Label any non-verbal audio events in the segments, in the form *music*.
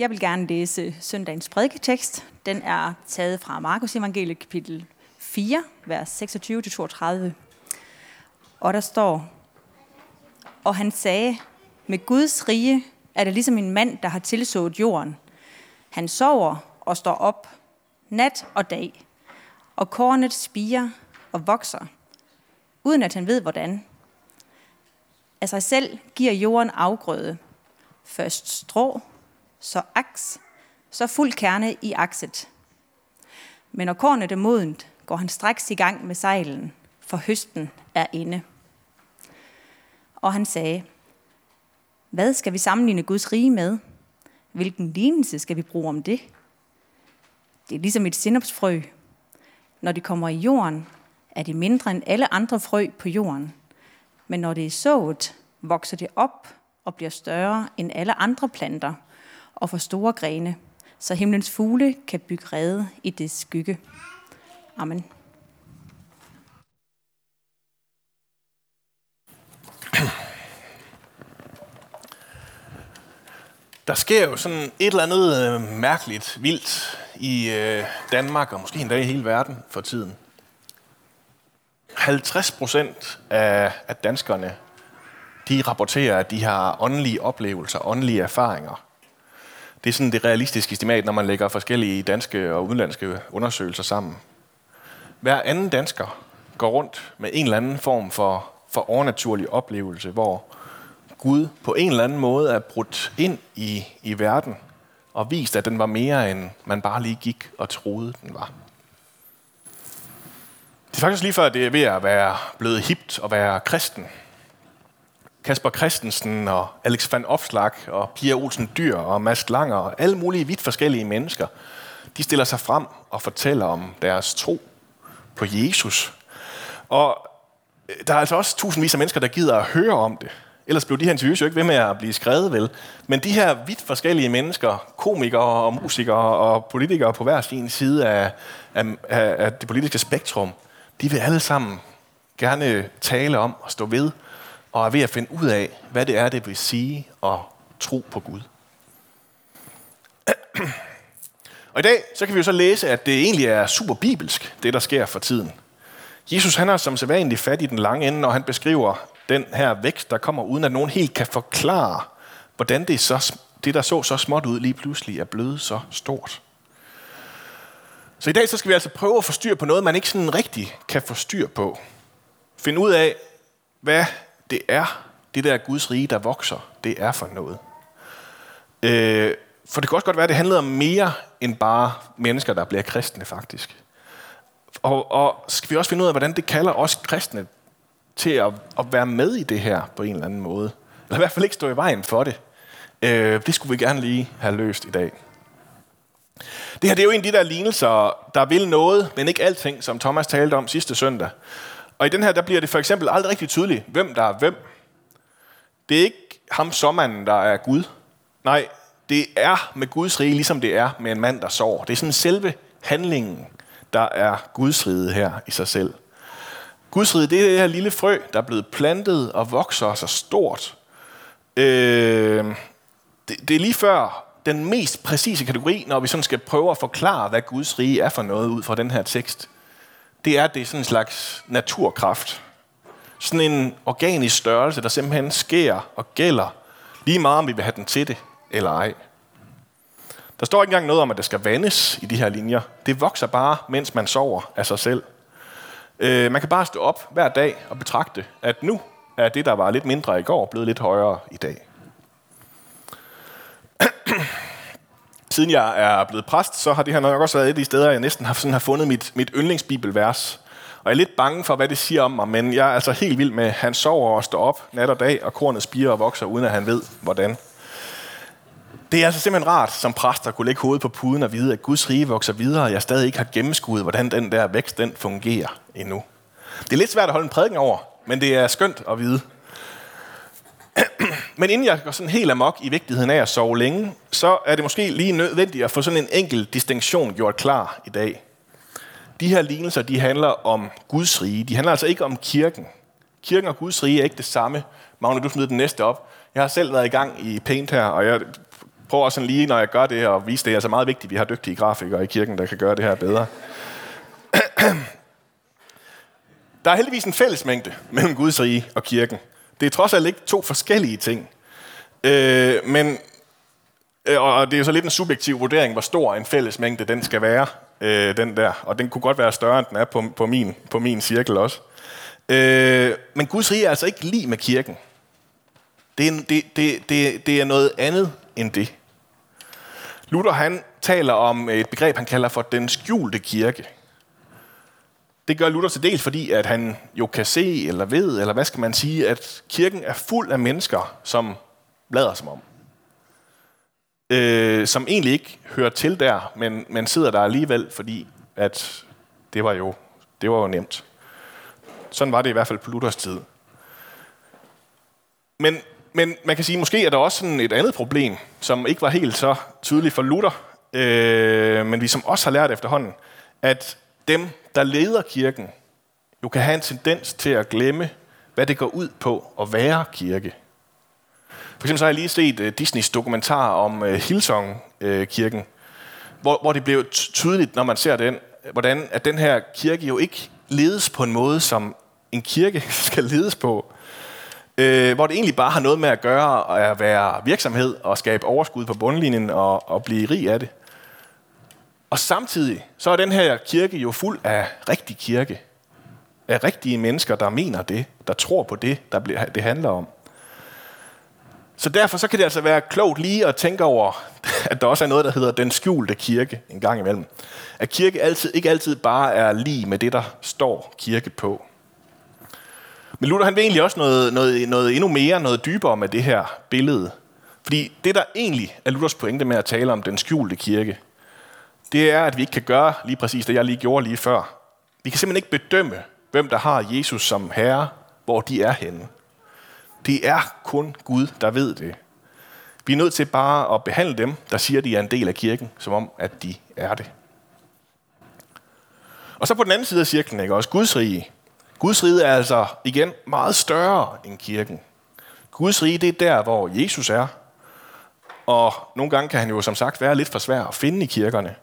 Jeg vil gerne læse søndagens prædiketekst. Den er taget fra Markus evangeliet kapitel 4, vers 26-32. Og der står, Og han sagde, med Guds rige er det ligesom en mand, der har tilsået jorden. Han sover og står op, nat og dag, og kornet spiger og vokser, uden at han ved hvordan. Af sig selv giver jorden afgrøde. Først strå, så aks, så fuld kerne i akset. Men når kornet er modent, går han straks i gang med sejlen, for høsten er inde. Og han sagde, hvad skal vi sammenligne Guds rige med? Hvilken lignelse skal vi bruge om det? Det er ligesom et sinopsfrø. Når det kommer i jorden, er det mindre end alle andre frø på jorden. Men når det er sået, vokser det op og bliver større end alle andre planter og for store grene, så himlens fugle kan bygge rede i det skygge. Amen. Der sker jo sådan et eller andet øh, mærkeligt, vildt i øh, Danmark, og måske endda i hele verden for tiden. 50 procent af, af danskerne, de rapporterer, at de har åndelige oplevelser, åndelige erfaringer. Det er sådan det realistiske estimat, når man lægger forskellige danske og udenlandske undersøgelser sammen. Hver anden dansker går rundt med en eller anden form for, for overnaturlig oplevelse, hvor Gud på en eller anden måde er brudt ind i, i verden og vist, at den var mere, end man bare lige gik og troede, den var. Det er faktisk lige før, det er ved at være blevet hipt at være kristen. Kasper Christensen og Alex van Opslag og Pia Olsen Dyr og Mads Langer og alle mulige vidt forskellige mennesker, de stiller sig frem og fortæller om deres tro på Jesus. Og øh, der er altså også tusindvis af mennesker, der gider at høre om det. Ellers blev de her interviews jo ikke ved med at blive skrevet, vel? Men de her vidt forskellige mennesker, komikere og musikere og politikere på hver sin side af, af, af det politiske spektrum, de vil alle sammen gerne tale om og stå ved, og er ved at finde ud af, hvad det er, det vil sige at tro på Gud. Og i dag, så kan vi jo så læse, at det egentlig er super bibelsk, det der sker for tiden. Jesus han er som sædvanligt fat i den lange ende, når han beskriver den her vækst, der kommer, uden at nogen helt kan forklare, hvordan det, så, det der så så småt ud, lige pludselig er blevet så stort. Så i dag så skal vi altså prøve at få styr på noget, man ikke sådan rigtig kan få styr på. Finde ud af, hvad det er, det der Guds rige, der vokser, det er for noget. Øh, for det kan også godt være, at det handler om mere end bare mennesker, der bliver kristne faktisk. Og, og skal vi også finde ud af, hvordan det kalder os kristne til at, at være med i det her på en eller anden måde. Eller i hvert fald ikke stå i vejen for det. Øh, det skulle vi gerne lige have løst i dag. Det her det er jo en af de der lignelser, der vil noget, men ikke alting, som Thomas talte om sidste søndag. Og i den her, der bliver det for eksempel aldrig rigtig tydeligt, hvem der er hvem. Det er ikke ham sommanden, der er Gud. Nej, det er med Guds rige, ligesom det er med en mand, der sover. Det er sådan selve handlingen, der er Guds rige her i sig selv. Guds rige, det er det her lille frø, der er blevet plantet og vokser så stort. Øh, det, det er lige før den mest præcise kategori, når vi sådan skal prøve at forklare, hvad Guds rige er for noget ud fra den her tekst. Det er, det er sådan en slags naturkraft. Sådan en organisk størrelse, der simpelthen sker og gælder, lige meget om vi vil have den til det eller ej. Der står ikke engang noget om, at det skal vandes i de her linjer. Det vokser bare, mens man sover af sig selv. Øh, man kan bare stå op hver dag og betragte, at nu er det, der var lidt mindre i går, blevet lidt højere i dag. Siden jeg er blevet præst, så har det her nok også været et af de steder, jeg næsten har, sådan har fundet mit, mit yndlingsbibelvers. Og jeg er lidt bange for, hvad det siger om mig, men jeg er altså helt vild med, at han sover og står op nat og dag, og kornet spiger og vokser, uden at han ved, hvordan. Det er altså simpelthen rart som præst at kunne lægge hovedet på puden og vide, at Guds rige vokser videre, og jeg stadig ikke har gennemskuet, hvordan den der vækst den fungerer endnu. Det er lidt svært at holde en prædiken over, men det er skønt at vide. Men inden jeg går sådan helt amok i vigtigheden af at sove længe, så er det måske lige nødvendigt at få sådan en enkel distinktion gjort klar i dag. De her lignelser, de handler om Guds rige. De handler altså ikke om kirken. Kirken og Guds rige er ikke det samme. Magne, du smider den næste op. Jeg har selv været i gang i Paint her, og jeg prøver også sådan lige, når jeg gør det, at vise det er altså meget vigtigt, at vi har dygtige grafikere i kirken, der kan gøre det her bedre. *clears throat* Der er heldigvis en fællesmængde mellem Guds rige og kirken. Det er trods alt ikke to forskellige ting. Øh, men, øh, og det er jo så lidt en subjektiv vurdering, hvor stor en fællesmængde den skal være, øh, den der. Og den kunne godt være større, end den er på, på, min, på min cirkel også. Øh, men Guds rige er altså ikke lige med kirken. Det er, det, det, det, det er noget andet end det. Luther han taler om et begreb, han kalder for den skjulte kirke. Det gør Luther til dels, fordi at han jo kan se eller ved, eller hvad skal man sige, at kirken er fuld af mennesker, som lader som om. Øh, som egentlig ikke hører til der, men, men sidder der alligevel, fordi at det var jo, det var jo nemt. Sådan var det i hvert fald på Luthers tid. Men, men man kan sige, måske er der også sådan et andet problem, som ikke var helt så tydeligt for Luther, øh, men vi som også har lært efterhånden, at dem, der leder kirken, jo kan have en tendens til at glemme, hvad det går ud på at være kirke. For eksempel så har jeg lige set uh, Disneys dokumentar om øh, uh, Hillsong-kirken, øh, uh, hvor, hvor det blev tydeligt, når man ser den, hvordan at den her kirke jo ikke ledes på en måde, som en kirke *laughs* skal ledes på. Uh, hvor det egentlig bare har noget med at gøre at være virksomhed og skabe overskud på bundlinjen og, og blive rig af det. Og samtidig så er den her kirke jo fuld af rigtig kirke. Af rigtige mennesker, der mener det, der tror på det, der det handler om. Så derfor så kan det altså være klogt lige at tænke over, *laughs* at der også er noget, der hedder den skjulte kirke en gang imellem. At kirke altid, ikke altid bare er lige med det, der står kirke på. Men Luther han vil egentlig også noget, noget, noget endnu mere, noget dybere med det her billede. Fordi det, der egentlig er Luthers pointe med at tale om den skjulte kirke, det er, at vi ikke kan gøre lige præcis det, jeg lige gjorde lige før. Vi kan simpelthen ikke bedømme, hvem der har Jesus som herre, hvor de er henne. Det er kun Gud, der ved det. Vi er nødt til bare at behandle dem, der siger, at de er en del af kirken, som om, at de er det. Og så på den anden side af cirklen, ikke? også Guds rige. Guds rige er altså igen meget større end kirken. Guds rige, det er der, hvor Jesus er. Og nogle gange kan han jo som sagt være lidt for svær at finde i kirkerne.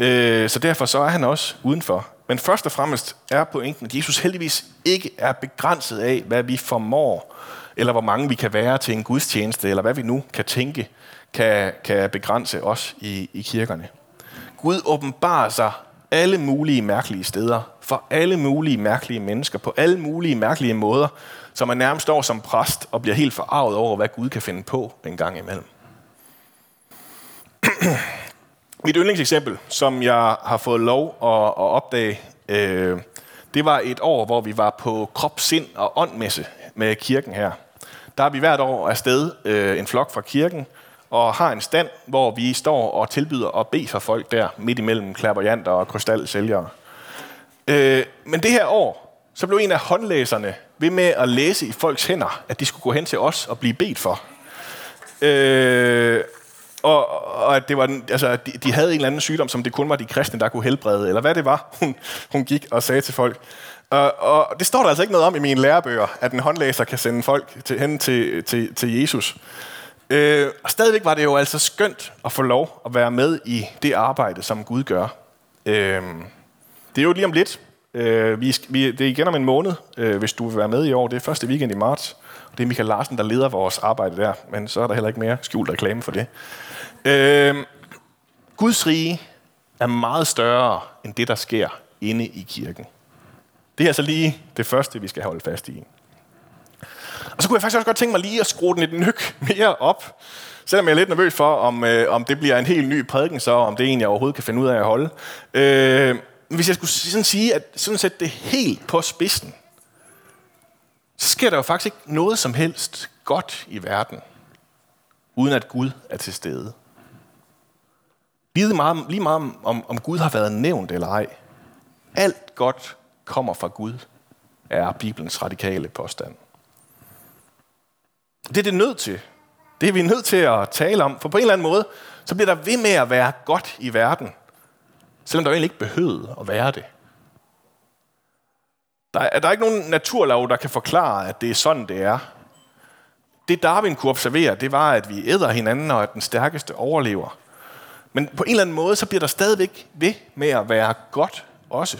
Øh, så derfor så er han også udenfor. Men først og fremmest er pointen, at Jesus heldigvis ikke er begrænset af, hvad vi formår, eller hvor mange vi kan være til en gudstjeneste, eller hvad vi nu kan tænke, kan, kan begrænse os i, i kirkerne. Gud åbenbarer sig alle mulige mærkelige steder, for alle mulige mærkelige mennesker, på alle mulige mærkelige måder, så man nærmest står som præst og bliver helt forarvet over, hvad Gud kan finde på en gang imellem. *clears throat* Mit yndlingseksempel, som jeg har fået lov at, at opdage, øh, det var et år, hvor vi var på krop, sind og åndmesse med kirken her. Der er vi hvert år afsted øh, en flok fra kirken, og har en stand, hvor vi står og tilbyder at bede for folk der, midt imellem klapperjanter og krystalsælgere. Øh, men det her år, så blev en af håndlæserne ved med at læse i folks hænder, at de skulle gå hen til os og blive bedt for. Øh, og, og at det var den, altså, de, de havde en eller anden sygdom, som det kun var de kristne, der kunne helbrede, eller hvad det var, hun, hun gik og sagde til folk. Og, og det står der altså ikke noget om i mine lærebøger, at en håndlæser kan sende folk til, hen til, til, til Jesus. Øh, og stadigvæk var det jo altså skønt at få lov at være med i det arbejde, som Gud gør. Øh, det er jo lige om lidt. Øh, vi, vi, det er igen om en måned, øh, hvis du vil være med i år. Det er første weekend i marts. Det er Michael Larsen, der leder vores arbejde der, men så er der heller ikke mere skjult reklame for det. Øh, Guds rige er meget større end det, der sker inde i kirken. Det er altså lige det første, vi skal holde fast i. Og så kunne jeg faktisk også godt tænke mig lige at skrue den et nyk mere op. Selvom jeg er lidt nervøs for, om, øh, om det bliver en helt ny prædiken, så om det er en, jeg overhovedet kan finde ud af at holde. Øh, hvis jeg skulle sådan sige, at sådan sætte det helt på spidsen, så sker der jo faktisk ikke noget som helst godt i verden, uden at Gud er til stede. Lige meget, lige meget om, om Gud har været nævnt eller ej. Alt godt kommer fra Gud, er Bibelens radikale påstand. Det er det nødt til. Det er vi nødt til at tale om, for på en eller anden måde, så bliver der ved med at være godt i verden, selvom der egentlig ikke behøvede at være det. Der er, der er ikke nogen naturlov, der kan forklare, at det er sådan, det er. det Darwin kunne observere, det var, at vi æder hinanden, og at den stærkeste overlever. Men på en eller anden måde, så bliver der stadigvæk ved med at være godt også.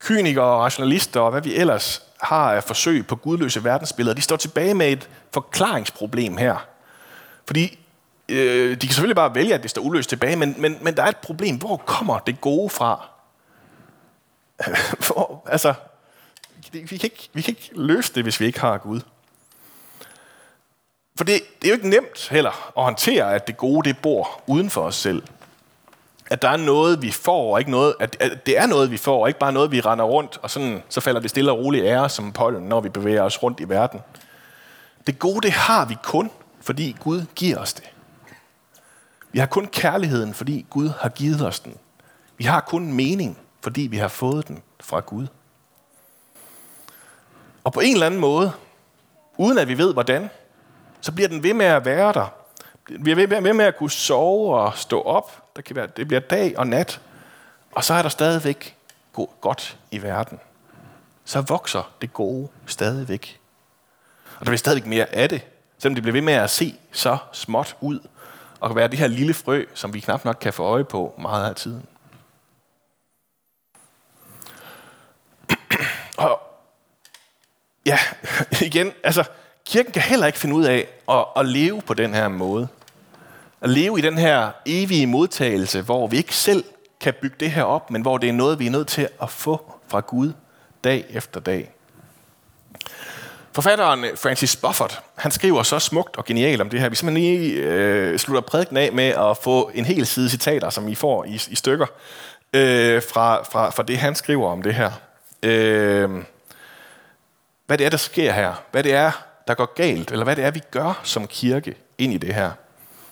Kynikere og rationalister og hvad vi ellers har af forsøg på gudløse verdensbilleder, de står tilbage med et forklaringsproblem her. Fordi øh, de kan selvfølgelig bare vælge, at det står uløst tilbage, men, men, men der er et problem. Hvor kommer det gode fra? *laughs* Hvor, altså, vi kan, ikke, vi kan ikke løse det, hvis vi ikke har Gud. For det, det er jo ikke nemt heller at håndtere, at det gode det bor uden for os selv. At der er noget, vi får, og ikke noget, at, at det er noget, vi får, og ikke bare noget, vi render rundt, og sådan, så falder det stille og roligt ære som pollen, når vi bevæger os rundt i verden. Det gode, det har vi kun, fordi Gud giver os det. Vi har kun kærligheden, fordi Gud har givet os den. Vi har kun mening, fordi vi har fået den fra Gud. Og på en eller anden måde, uden at vi ved hvordan, så bliver den ved med at være der. Vi er ved med at kunne sove og stå op. Der kan være, det bliver dag og nat. Og så er der stadigvæk godt i verden. Så vokser det gode stadigvæk. Og der bliver stadigvæk mere af det, selvom det bliver ved med at se så småt ud, og være det her lille frø, som vi knap nok kan få øje på meget af tiden. *clears throat* Og ja, *laughs* igen, altså, kirken kan heller ikke finde ud af at, at leve på den her måde. At leve i den her evige modtagelse, hvor vi ikke selv kan bygge det her op, men hvor det er noget, vi er nødt til at få fra Gud dag efter dag. Forfatteren øh, Francis Bufford, han skriver så smukt og genialt om det her. Vi simpelthen lige øh, slutter prædiken af med at få en hel side citater, som I får i, i stykker, øh, fra, fra, fra det, han skriver om det her. Øh, hvad det er, der sker her. Hvad det er, der går galt. Eller hvad det er, vi gør som kirke ind i det her.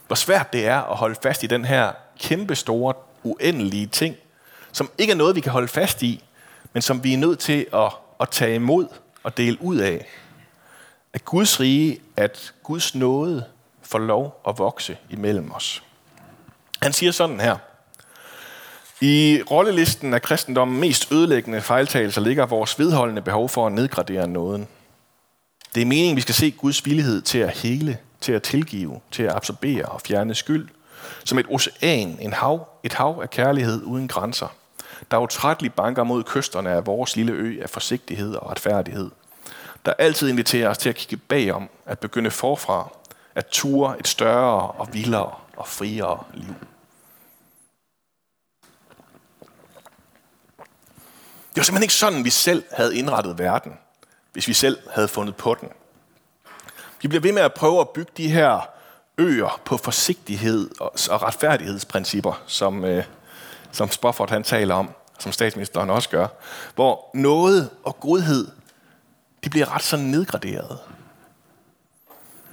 Hvor svært det er at holde fast i den her kæmpe store, uendelige ting, som ikke er noget, vi kan holde fast i, men som vi er nødt til at, at tage imod og dele ud af. At Guds rige, at Guds nåde får lov at vokse imellem os. Han siger sådan her. I rollelisten af kristendommen mest ødelæggende fejltagelser ligger vores vedholdende behov for at nedgradere nåden. Det er meningen, vi skal se Guds villighed til at hele, til at tilgive, til at absorbere og fjerne skyld, som et ocean, en hav, et hav af kærlighed uden grænser, der utrætteligt banker mod kysterne af vores lille ø af forsigtighed og retfærdighed, der altid inviterer os til at kigge bagom, at begynde forfra, at ture et større og vildere og friere liv. Det var simpelthen ikke sådan, vi selv havde indrettet verden, hvis vi selv havde fundet på den. Vi bliver ved med at prøve at bygge de her øer på forsigtighed og retfærdighedsprincipper, som, øh, som Spofford han taler om, som statsministeren også gør, hvor noget og godhed, de bliver ret så nedgraderet.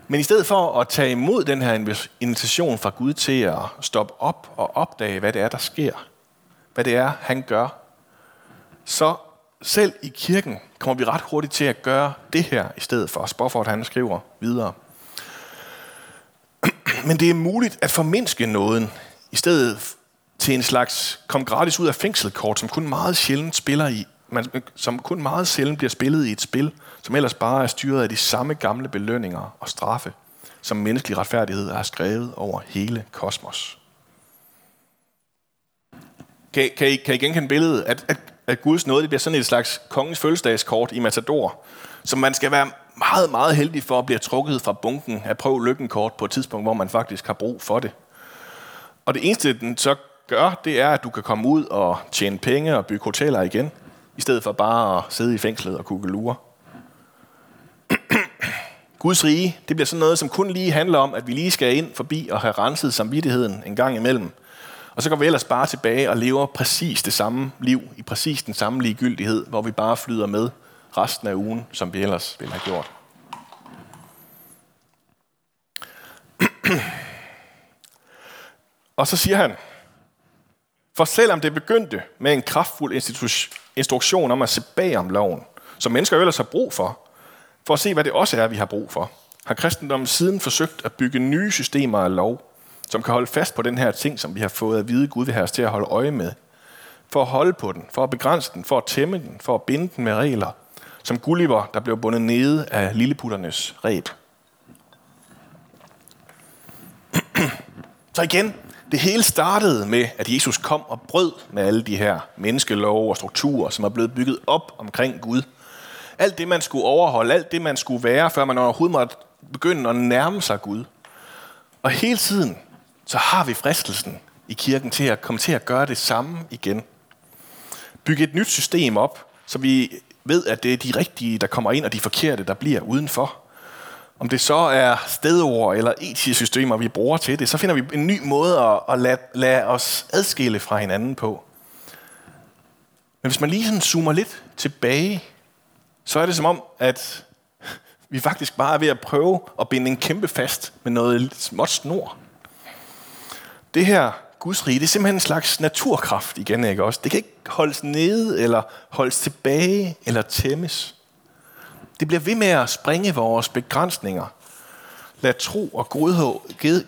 Men i stedet for at tage imod den her invitation fra Gud til at stoppe op og opdage, hvad det er, der sker, hvad det er, han gør, så selv i kirken kommer vi ret hurtigt til at gøre det her i stedet for. Spofford han skriver videre. *clears throat* Men det er muligt at formindske nåden, i stedet til en slags kom gratis ud af fængselkort, som kun meget sjældent spiller i, man, som kun meget sjældent bliver spillet i et spil, som ellers bare er styret af de samme gamle belønninger og straffe, som menneskelig retfærdighed har skrevet over hele kosmos. Kan, kan, I, kan I genkende billedet, at, at at Guds nåde det bliver sådan et slags kongens fødselsdagskort i Matador, som man skal være meget, meget heldig for at blive trukket fra bunken af prøv lykken kort på et tidspunkt, hvor man faktisk har brug for det. Og det eneste, den så gør, det er, at du kan komme ud og tjene penge og bygge hoteller igen, i stedet for bare at sidde i fængslet og kugle lure. *clears throat* Guds rige, det bliver sådan noget, som kun lige handler om, at vi lige skal ind forbi og have renset samvittigheden en gang imellem – og så går vi ellers bare tilbage og lever præcis det samme liv, i præcis den samme ligegyldighed, hvor vi bare flyder med resten af ugen, som vi ellers ville have gjort. *clears throat* og så siger han, for selvom det begyndte med en kraftfuld instruktion om at se bag om loven, som mennesker ellers har brug for, for at se, hvad det også er, vi har brug for, har kristendommen siden forsøgt at bygge nye systemer af lov, som kan holde fast på den her ting, som vi har fået at vide, Gud vil have os til at holde øje med. For at holde på den, for at begrænse den, for at tæmme den, for at binde den med regler, som Gulliver, der blev bundet nede af lilleputternes reb. *clears throat* Så igen, det hele startede med, at Jesus kom og brød med alle de her menneskelove og strukturer, som er blevet bygget op omkring Gud. Alt det, man skulle overholde, alt det, man skulle være, før man overhovedet måtte begynde at nærme sig Gud. Og hele tiden, så har vi fristelsen i kirken til at komme til at gøre det samme igen. Bygge et nyt system op, så vi ved, at det er de rigtige, der kommer ind, og de forkerte, der bliver udenfor. Om det så er stedord eller etiske systemer, vi bruger til det, så finder vi en ny måde at, at lade, lade os adskille fra hinanden på. Men hvis man lige sådan zoomer lidt tilbage, så er det som om, at *laughs* vi faktisk bare er ved at prøve at binde en kæmpe fast med noget småt snor. Det her Guds rige, det er simpelthen en slags naturkraft igen, ikke også? Det kan ikke holdes nede, eller holdes tilbage, eller tæmmes. Det bliver ved med at springe vores begrænsninger. Lad tro og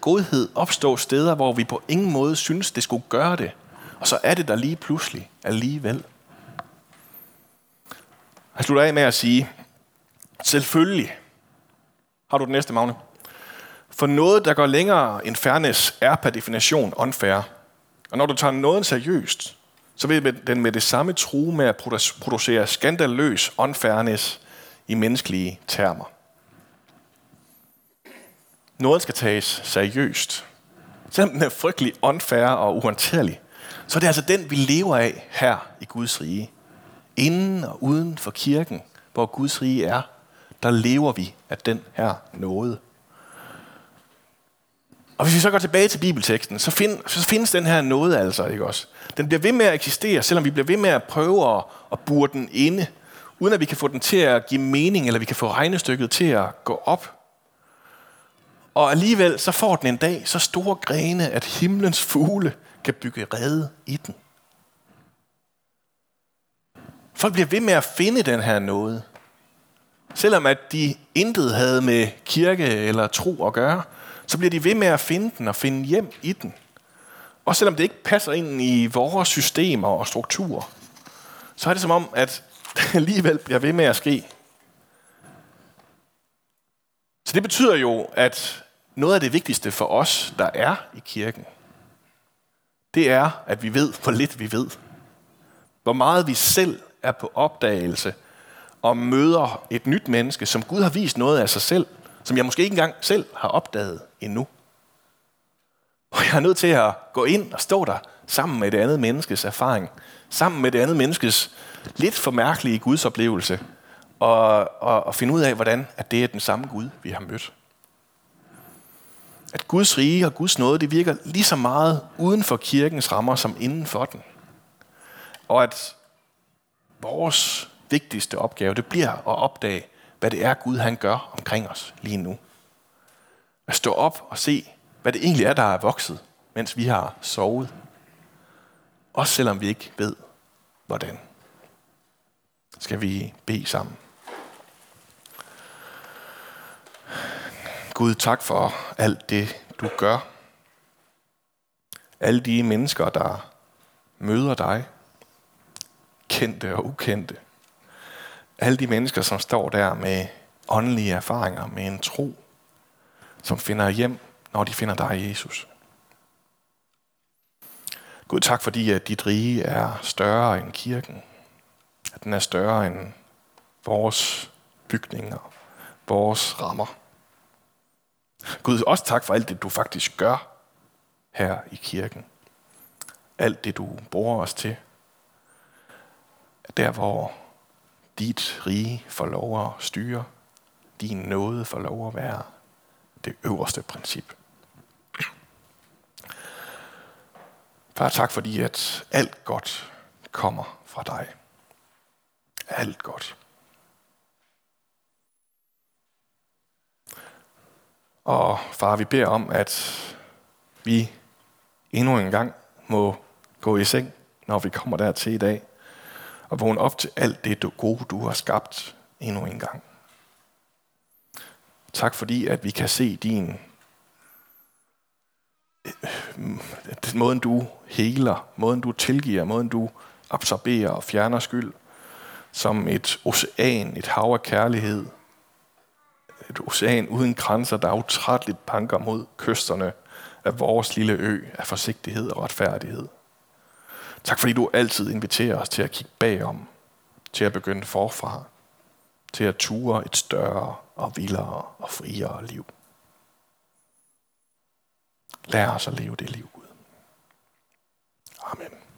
godhed opstå steder, hvor vi på ingen måde synes, det skulle gøre det. Og så er det der lige pludselig alligevel. Jeg slutter af med at sige, selvfølgelig har du den næste, Magne. For noget, der går længere end fairness, er per definition unfair. Og når du tager noget seriøst, så vil den med det samme true med at producere skandaløs unfairness i menneskelige termer. Noget skal tages seriøst. Selvom den er frygtelig unfair og uhåndterlig, så er det altså den, vi lever af her i Guds rige. Inden og uden for kirken, hvor Guds rige er, der lever vi af den her nåde. Og hvis vi så går tilbage til bibelteksten, så, find, så findes den her nåde altså, ikke også? Den bliver ved med at eksistere, selvom vi bliver ved med at prøve at, at bure den inde, uden at vi kan få den til at give mening, eller vi kan få regnestykket til at gå op. Og alligevel så får den en dag så store grene, at himlens fugle kan bygge rede i den. Folk bliver ved med at finde den her nåde. Selvom at de intet havde med kirke eller tro at gøre, så bliver de ved med at finde den og finde hjem i den. Og selvom det ikke passer ind i vores systemer og strukturer, så er det som om, at *laughs* alligevel bliver ved med at ske. Så det betyder jo, at noget af det vigtigste for os, der er i kirken, det er, at vi ved, hvor lidt vi ved. Hvor meget vi selv er på opdagelse og møder et nyt menneske, som Gud har vist noget af sig selv, som jeg måske ikke engang selv har opdaget endnu. Og jeg er nødt til at gå ind og stå der sammen med det andet menneskes erfaring, sammen med det andet menneskes lidt for mærkelige gudsoplevelse, og, og, og finde ud af, hvordan at det er den samme Gud, vi har mødt. At Guds rige og Guds nåde, det virker lige så meget uden for kirkens rammer som inden for den. Og at vores vigtigste opgave, det bliver at opdage, hvad det er Gud han gør omkring os lige nu. At stå op og se, hvad det egentlig er, der er vokset, mens vi har sovet. Også selvom vi ikke ved, hvordan. Skal vi bede sammen. Gud, tak for alt det, du gør. Alle de mennesker, der møder dig, kendte og ukendte. Alle de mennesker, som står der med åndelige erfaringer, med en tro, som finder hjem, når de finder dig, Jesus. Gud, tak fordi, at dit rige er større end kirken. At den er større end vores bygninger, vores rammer. Gud, også tak for alt det, du faktisk gør her i kirken. Alt det, du bruger os til. Der, hvor dit rige får lov at styre, din nåde får lov at være det øverste princip. Far, tak fordi, at alt godt kommer fra dig. Alt godt. Og far, vi beder om, at vi endnu en gang må gå i seng, når vi kommer der til i dag, og vågne op til alt det du gode, du har skabt endnu en gang. Tak fordi, at vi kan se din den måde, du heler, måden du tilgiver, måden du absorberer og fjerner skyld, som et ocean, et hav af kærlighed, et ocean uden grænser, der utrætteligt banker mod kysterne af vores lille ø af forsigtighed og retfærdighed. Tak fordi du altid inviterer os til at kigge bagom, til at begynde forfra, til at ture et større og vildere og friere liv. Lær os at leve det liv, Gud. Amen.